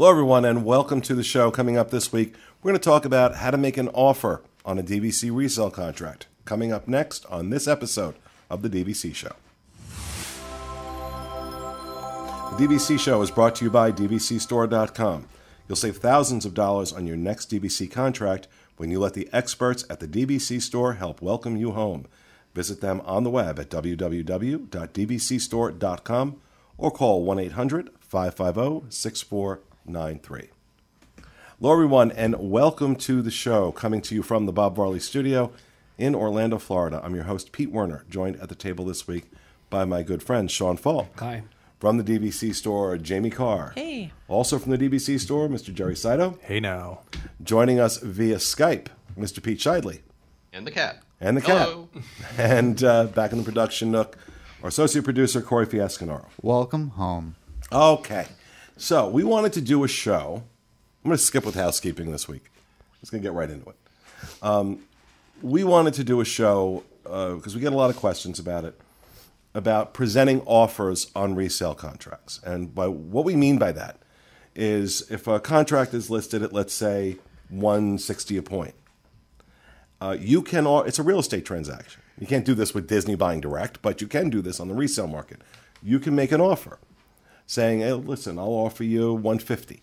Hello, everyone, and welcome to the show. Coming up this week, we're going to talk about how to make an offer on a DVC resale contract. Coming up next on this episode of The DVC Show. The DVC Show is brought to you by DVCStore.com. You'll save thousands of dollars on your next DVC contract when you let the experts at the DVC Store help welcome you home. Visit them on the web at www.dvcstore.com or call 1 800 550 6493. Hello, everyone, and welcome to the show. Coming to you from the Bob Varley Studio in Orlando, Florida. I'm your host, Pete Werner, joined at the table this week by my good friend, Sean Falk. Hi. From the DVC store, Jamie Carr. Hey. Also from the DVC store, Mr. Jerry Saito. Hey now. Joining us via Skype, Mr. Pete Shidley. And the cat. And the Hello. cat. And uh, back in the production nook, our associate producer, Corey Fiasconaro. Welcome home. Okay. So we wanted to do a show. I'm going to skip with housekeeping this week. I'm just going to get right into it. Um, we wanted to do a show because we get a lot of questions about it about presenting offers on resale contracts. And by what we mean by that is if a contract is listed at let's say 160 a point, uh, you can it's a real estate transaction. You can't do this with Disney buying direct, but you can do this on the resale market. You can make an offer saying, "Hey, listen, I'll offer you 150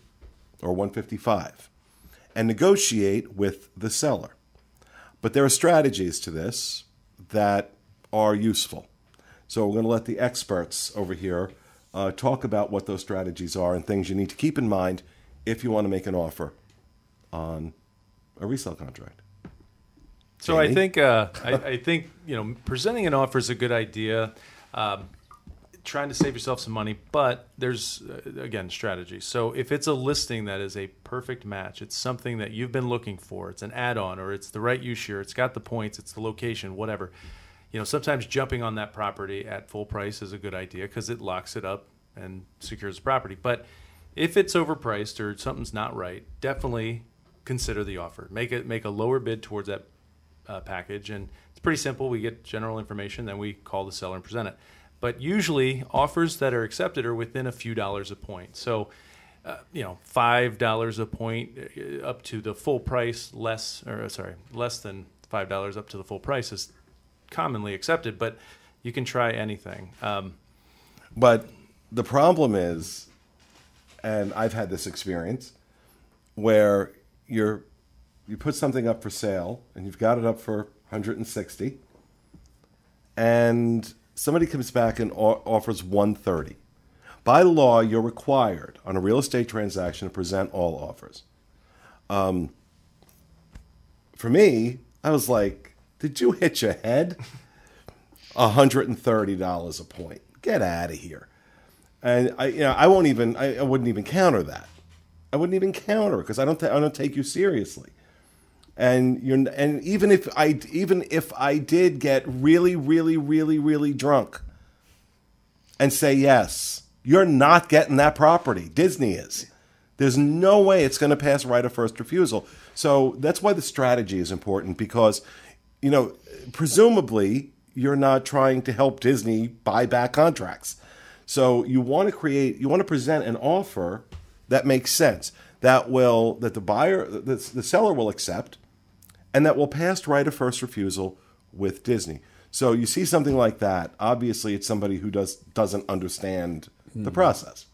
or 155." And negotiate with the seller. But there are strategies to this that are useful. So we're going to let the experts over here uh, talk about what those strategies are and things you need to keep in mind if you want to make an offer on a resale contract. So I think uh, I, I think you know presenting an offer is a good idea. Um, trying to save yourself some money, but there's uh, again strategy. So if it's a listing that is a perfect match, it's something that you've been looking for. It's an add-on, or it's the right use year. It's got the points. It's the location. Whatever. You know, sometimes jumping on that property at full price is a good idea because it locks it up and secures the property. But if it's overpriced or something's not right, definitely consider the offer. Make it make a lower bid towards that uh, package, and it's pretty simple. We get general information, then we call the seller and present it. But usually, offers that are accepted are within a few dollars a point. So, uh, you know, five dollars a point uh, up to the full price, less or uh, sorry, less than five dollars up to the full price is commonly accepted. But you can try anything. Um, But the problem is, and I've had this experience, where you're you put something up for sale and you've got it up for 160, and somebody comes back and offers 130. By law, you're required on a real estate transaction to present all offers. Um, for me, I was like, "Did you hit your head?" $130 a point. Get out of here. And I, you know, I won't even, I, I wouldn't even counter that. I wouldn't even counter because I don't, I don't take you seriously. And you're, and even if I, even if I did get really, really, really, really drunk, and say yes, you're not getting that property. Disney is. There's no way it's going to pass right of first refusal. So that's why the strategy is important because, you know, presumably you're not trying to help Disney buy back contracts. So you want to create, you want to present an offer that makes sense, that will, that the buyer, the, the seller will accept, and that will pass right of first refusal with Disney. So you see something like that, obviously it's somebody who does doesn't understand the hmm. process.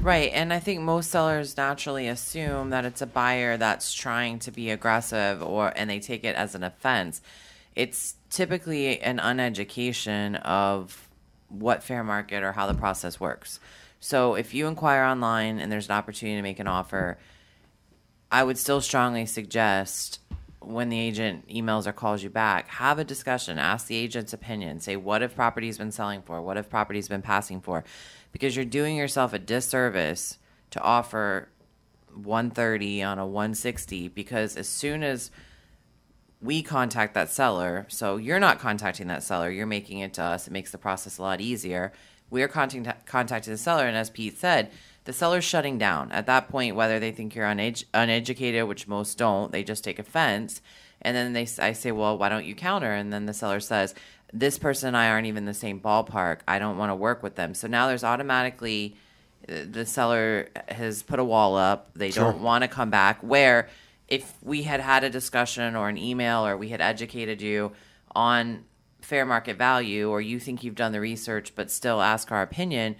Right. And I think most sellers naturally assume that it's a buyer that's trying to be aggressive or and they take it as an offense. It's typically an uneducation of what fair market or how the process works. So if you inquire online and there's an opportunity to make an offer, I would still strongly suggest when the agent emails or calls you back, have a discussion, ask the agent's opinion, say what have properties been selling for, what have properties been passing for, because you're doing yourself a disservice to offer 130 on a 160 because as soon as we contact that seller, so you're not contacting that seller, you're making it to us. It makes the process a lot easier. We're contacting the seller, and as Pete said, the seller's shutting down at that point. Whether they think you're uned- uneducated, which most don't, they just take offense. And then they, I say, well, why don't you counter? And then the seller says, this person and I aren't even the same ballpark. I don't want to work with them. So now there's automatically uh, the seller has put a wall up. They don't want to come back. Where if we had had a discussion or an email or we had educated you on fair market value or you think you've done the research but still ask our opinion,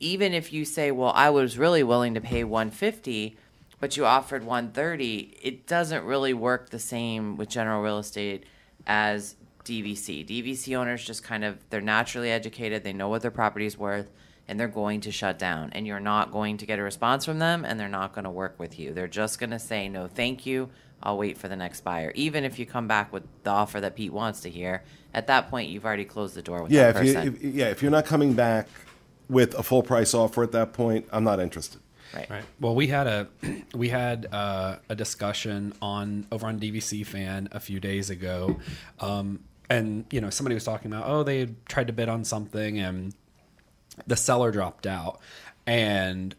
even if you say, "Well, I was really willing to pay 150," but you offered 130, it doesn't really work the same with general real estate as DVC. DVC owners just kind of they're naturally educated, they know what their property is worth and they're going to shut down and you're not going to get a response from them and they're not going to work with you. They're just going to say no, thank you. I'll wait for the next buyer. Even if you come back with the offer that Pete wants to hear, at that point you've already closed the door with Yeah, that if you person. if, yeah if you're not coming back with a full price offer at that point, I'm not interested. right. Right. Well, we had a we had uh, a discussion on over on DVC fan a few days ago, um, and you know somebody was talking about oh they had tried to bid on something and the seller dropped out and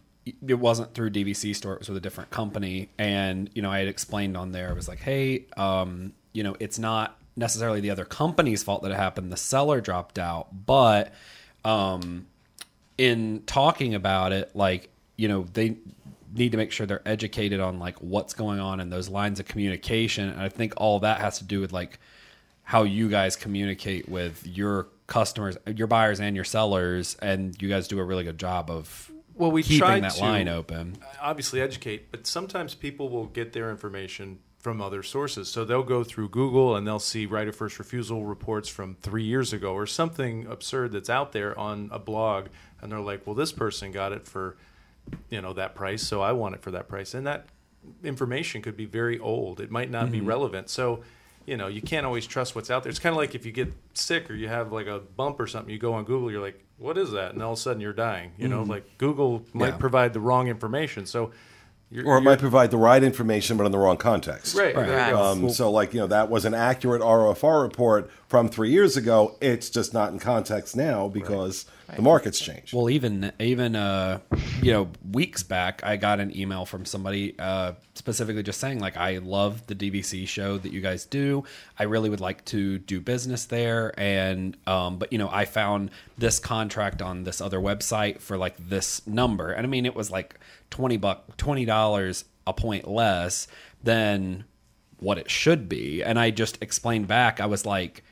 it wasn't through DVC store it was with a different company and you know I had explained on there I was like hey um, you know it's not necessarily the other company's fault that it happened the seller dropped out but um, in talking about it, like, you know, they need to make sure they're educated on like what's going on in those lines of communication. And I think all that has to do with like how you guys communicate with your customers, your buyers and your sellers, and you guys do a really good job of Well, we keeping try that to- line open. obviously educate, but sometimes people will get their information from other sources. So they'll go through Google and they'll see right of first refusal reports from three years ago or something absurd that's out there on a blog, and they're like, "Well, this person got it for, you know, that price, so I want it for that price." And that information could be very old. It might not be mm-hmm. relevant. So. You know, you can't always trust what's out there. It's kind of like if you get sick or you have like a bump or something, you go on Google, you're like, "What is that?" And all of a sudden, you're dying. You know, mm. like Google might Yeah. provide the wrong information. So, you're, Or it might provide the right information, but in the wrong context. Right. there Right. go. Um, so, like, you know, that was an accurate ROFR report from three years ago. It's just not in context now because the market's changed. Well, even even uh, you know weeks back, I got an email from somebody uh, specifically just saying like, I love the DVC show that you guys do. I really would like to do business there, and um, but you know, I found this contract on this other website for like this number, and I mean, it was like twenty buck, twenty dollars a point less than what it should be, and I just explained back. I was like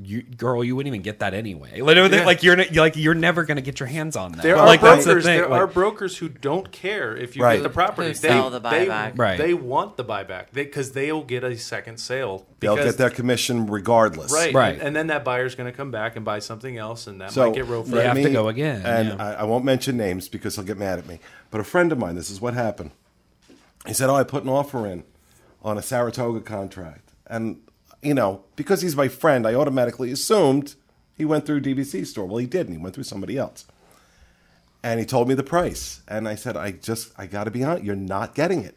you girl, you wouldn't even get that anyway. Literally, Yeah. like you're like you're never gonna get your hands on that. There like are that's the brokers. thing. There like- are brokers who don't care if you Right. get the property. Who sell the they, buyback. Right. They want the buyback because they, will get a second sale. They'll get their commission regardless. right. Right. And, and then that buyer's going to come back and buy something else, and that So might get road They have me- to go again, And yeah. I, I won't mention names because he'll get mad at me. But a friend of mine, this is what happened. He said, "Oh, I put an offer in on a Saratoga contract, and you know, because he's my friend, I automatically assumed he went through DVC store. Well, he didn't. He went through somebody else." And he told me the price, and I said, "I just, I got to be honest. You're not getting it.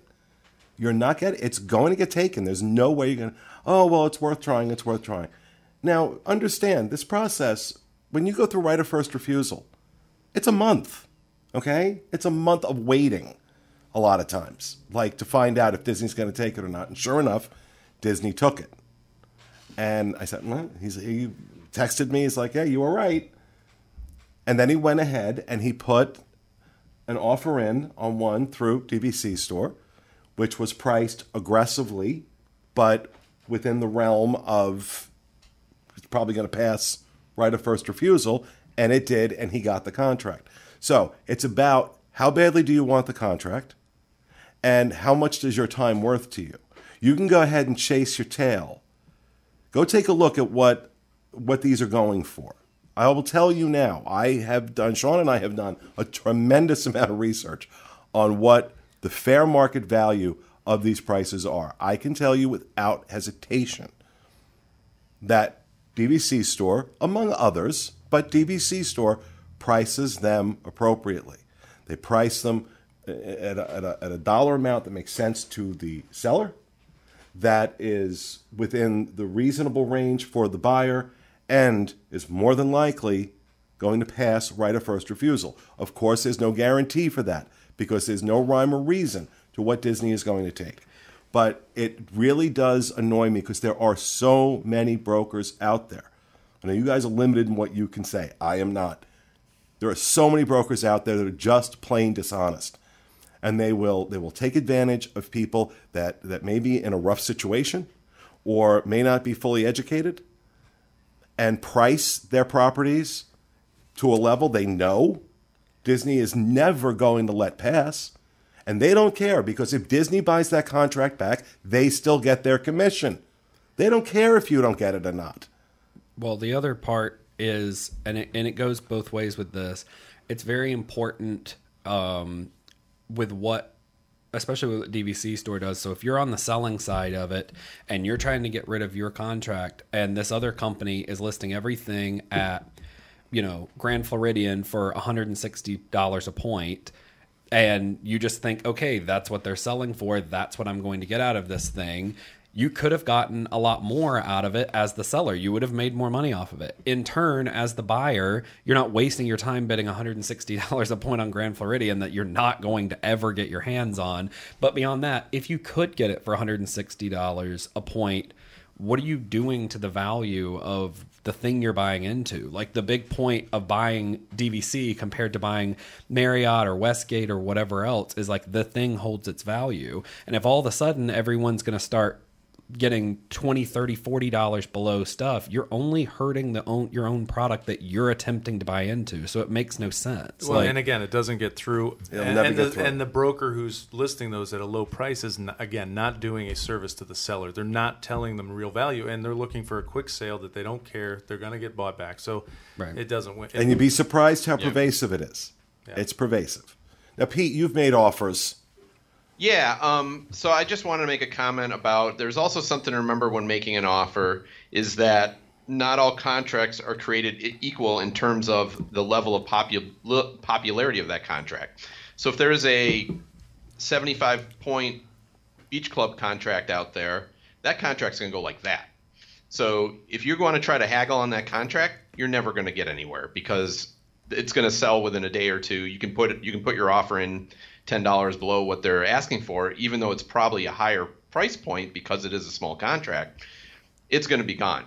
You're not getting. it. It's going to get taken. There's no way you're going to. Oh, well, it's worth trying. It's worth trying. Now, understand this process. When you go through right of first refusal, it's a month. Okay, it's a month of waiting. A lot of times, like to find out if Disney's going to take it or not. And sure enough, Disney took it. And I said, well, he's, he texted me. He's like, yeah, you were right. And then he went ahead and he put an offer in on one through DVC store, which was priced aggressively, but within the realm of it's probably going to pass right of first refusal, and it did, and he got the contract. So it's about how badly do you want the contract, and how much is your time worth to you. You can go ahead and chase your tail. Go take a look at what what these are going for. I will tell you now. I have done. Sean and I have done a tremendous amount of research on what the fair market value of these prices are. I can tell you without hesitation that DVC store, among others, but DVC store prices them appropriately. They price them eh, at a, at a, at a dollar amount that makes sense to the seller, that is within the reasonable range for the buyer, and is more than likely going to pass right of first refusal. Of course, there's no guarantee for that because there's no rhyme or reason to what Disney is going to take. But it really does annoy me because there are so many brokers out there. I know you guys are limited in what you can say. I am not. There are so many brokers out there that are just plain dishonest. And they will they will take advantage of people that, that may be in a rough situation or may not be fully educated and price their properties to a level they know Disney is never going to let pass. And they don't care because if Disney buys that contract back, they still get their commission. They don't care if you don't get it or not. Well, the other part is, and it, and it goes both ways with this. It's very important um, with what, especially what DVC store does. So if you're on the selling side of it and you're trying to get rid of your contract, and this other company is listing everything at, you know, Grand Floridian for $160 a point, and you just think, okay, that's what they're selling for. That's what I'm going to get out of this thing. You could have gotten a lot more out of it as the seller. You would have made more money off of it. In turn, as the buyer, you're not wasting your time bidding $160 a point on Grand Floridian that you're not going to ever get your hands on. But beyond that, if you could get it for $160 a point, what are you doing to the value of the thing you're buying into? Like the big point of buying DVC compared to buying Marriott or Westgate or whatever else is like the thing holds its value. And if all of a sudden everyone's going to start getting 20 30 40 dollars below stuff you're only hurting the own your own product that you're attempting to buy into so it makes no sense Well, Like- and again, it doesn't get through. It'll and, never and get the, through. and the broker who's listing those at a low price is, not, again, not doing a service to the seller. They're not telling them real value, and they're looking for a quick sale that they don't care. They're going to get bought back. So Right. it doesn't win. And you'd be surprised how pervasive it is. It's pervasive. Now, Pete, you've made offers. Yeah. Um, so I just wanted to make a comment about. There's also something to remember when making an offer is that not all contracts are created equal in terms of the level of popu- popularity of that contract. So if there is a 75 point beach club contract out there, that contract's going to go like that. So if you're going to try to haggle on that contract, you're never going to get anywhere because it's going to sell within a day or two. You can put it, you can put your offer in ten dollars below what they're asking for, even though it's probably a higher price point because it is a small contract. It's going to be gone.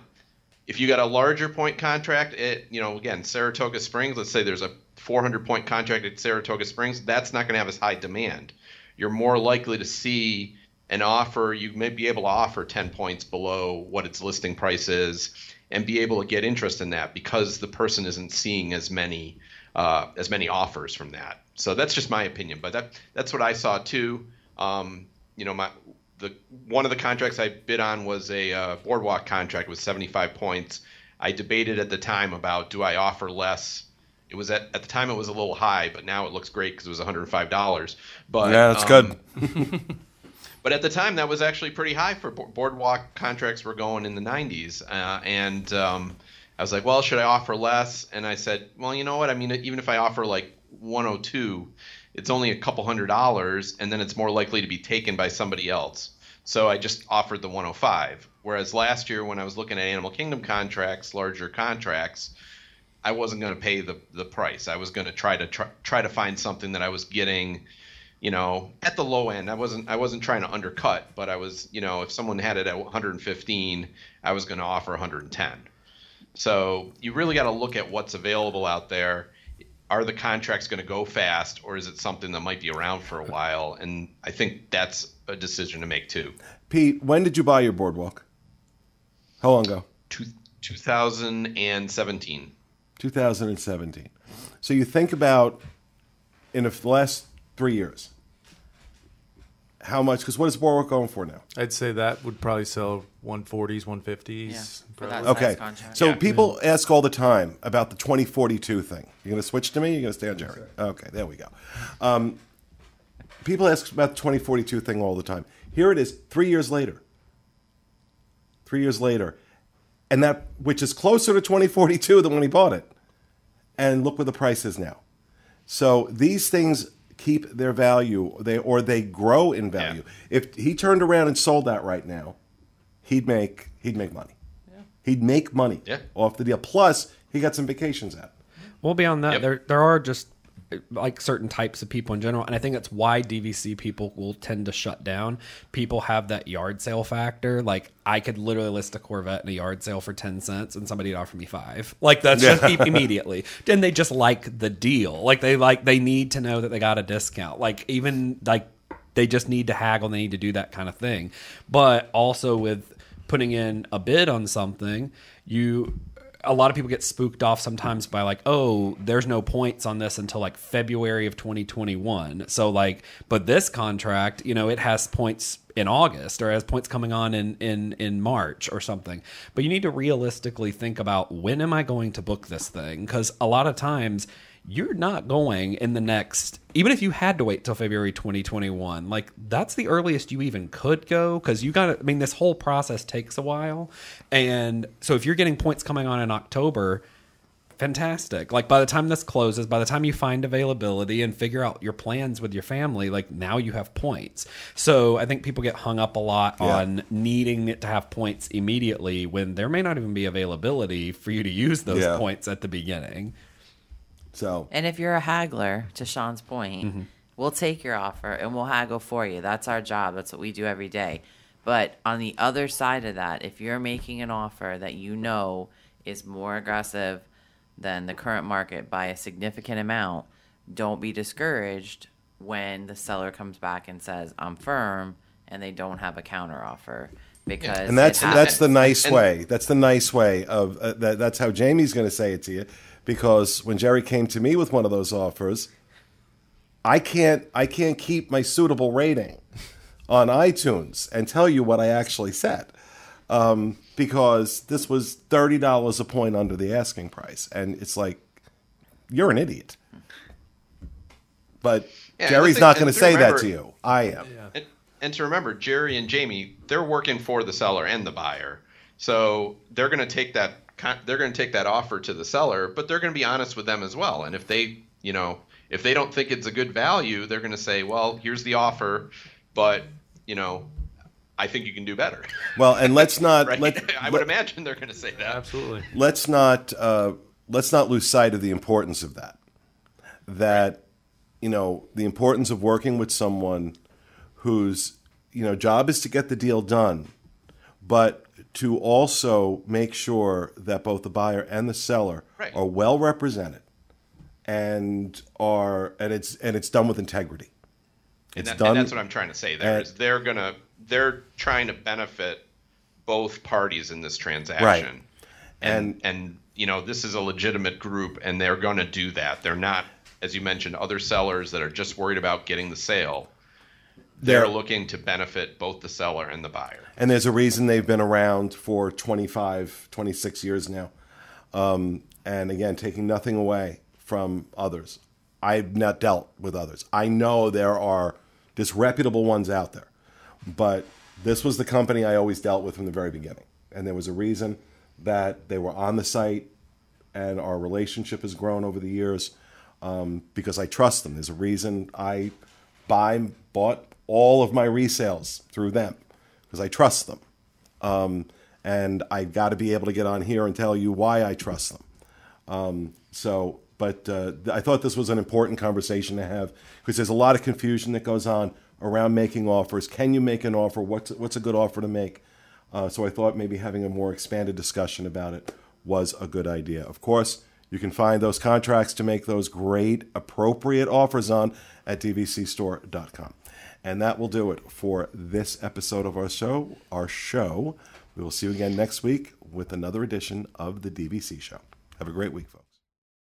If you got a larger point contract, it you know again Saratoga Springs. Let's say there's a 400 point contract at Saratoga Springs. That's not going to have as high demand. You're more likely to see an offer. You may be able to offer 10 points below what its listing price is, and be able to get interest in that because the person isn't seeing as many uh, as many offers from that. So that's just my opinion, but that that's what I saw too. Um, you know, my the one of the contracts I bid on was a uh, boardwalk contract with 75 points. I debated at the time about do I offer less. It was at, at the time it was a little high, but now it looks great because it was 105 dollars. But Yeah, that's um, good. but at the time that was actually pretty high for bo- boardwalk contracts were going in the 90s uh, and um, i was like well should i offer less and i said well you know what i mean even if i offer like 102 it's only a couple hundred dollars and then it's more likely to be taken by somebody else so i just offered the 105 whereas last year when i was looking at animal kingdom contracts larger contracts I wasn't going to pay the the price. I was going to try to try, try to find something that I was getting, you know, at the low end. I wasn't I wasn't trying to undercut, but I was, you know, if someone had it at 115, I was going to offer 110. So you really got to look at what's available out there. Are the contracts going to go fast, or is it something that might be around for a uh, while? And I think that's a decision to make too. Pete, when did you buy your boardwalk? How long ago? Two, 2017. 2017. So you think about in the last three years, how much? Because what is boardwalk going for now? I'd say that would probably sell 140s, 150s. Yeah, for probably. that Okay. contract. So Yeah. people ask all the time about the 2042 thing. You're going to switch to me? You're going to stay on Jerry? Okay, there we go. Um, people ask about the 2042 thing all the time. Here it is, three years later. Three years later, and that which is closer to 2042 than when he bought it. And look where the price is now. So these things keep their value, they or they grow in value. If he turned around and sold that right now, he'd make he'd make money. Yeah. He'd make money Yeah. off the deal. Plus, he got some vacations out. Well, beyond that, Yep. there there are just like certain types of people in general, and I think that's why DVC people will tend to shut down. People have that yard sale factor. Like I could literally list a Corvette in a yard sale for ten cents, and somebody'd offer me five. Like that's just e- immediately. And they just like the deal. Like they like they need to know that they got a discount. Like even like they just need to haggle. They need to do that kind of thing. But also with putting in a bid on something, you a lot of people get spooked off sometimes by like, oh, there's no points on this until like February of 2021. So like, but this contract, you know, it has points in August or has points coming on in in in March or something. But you need to realistically think about when am I going to book this thing? Because a lot of times you're not going in the next even if you had to wait till February 2021 like that's the earliest you even could go cuz you got to I mean this whole process takes a while and so if you're getting points coming on in October fantastic like by the time this closes by the time you find availability and figure out your plans with your family like now you have points so i think people get hung up a lot Yeah. on needing it to have points immediately when there may not even be availability for you to use those Yeah. points at the beginning So And if you're a haggler, to Sean's point, Mm-hmm. we'll take your offer and we'll haggle for you. That's our job. That's what we do every day. But on the other side of that, if you're making an offer that you know is more aggressive than the current market by a significant amount, don't be discouraged when the seller comes back and says, I'm firm, and they don't have a counter offer. Because and that's that's the nice And- way. That's the nice way of uh, that. That's how Jamie's going to say it to you, because when Jerry came to me with one of those offers, I can't I can't keep my suitable rating on iTunes and tell you what I actually said, um, because this was thirty dollars a point under the asking price, and it's like you're an idiot. But Yeah, Jerry's and not going to and say that to you. I am. And, and to remember, Jerry and Jamie, they're working for the seller and the buyer, so they're going to take that con- they're going to take that offer to the seller, but they're going to be honest with them as well. And if they, you know, if they don't think it's a good value, they're going to say, well, here's the offer, but you know, I think you can do better. Well, and let's not right? let, I would imagine they're going to say that. Absolutely. let's not uh, let's not lose sight of the importance of that. That you know the importance of working with someone whose you know job is to get the deal done, but to also make sure that both the buyer and the seller Right. are well represented and are and it's and it's done with integrity. And, It's that, done. and that's what I'm trying to say. There and- is they're gonna they're trying to benefit both parties in this transaction. Right. And, and you know this is a legitimate group, and they're going to do that. They're not, as you mentioned, other sellers that are just worried about getting the sale. They're, looking to benefit both the seller and the buyer. And there's a reason they've been around for 25, 26 years now. Um, and again, taking nothing away from others. I've not dealt with others. I know there are disreputable ones out there, but this was the company I always dealt with from the very beginning. And there was a reason that they were on the site, and our relationship has grown over the years um, because I trust them. There's a reason I buy, bought all of my resales through them because I trust them. Um, and I got to be able to get on here and tell you why I trust them. Um, so, but uh, I thought this was an important conversation to have because there's a lot of confusion that goes on around making offers. Can you make an offer? What's what's a good offer to make? Uh, so I thought maybe having a more expanded discussion about it was a good idea. Of course, you can find those contracts to make those great appropriate offers on at dvcstore.com. And that will do it for this episode of our show. Our show. We will see you again next week with another edition of the DVC show. Have a great week, folks.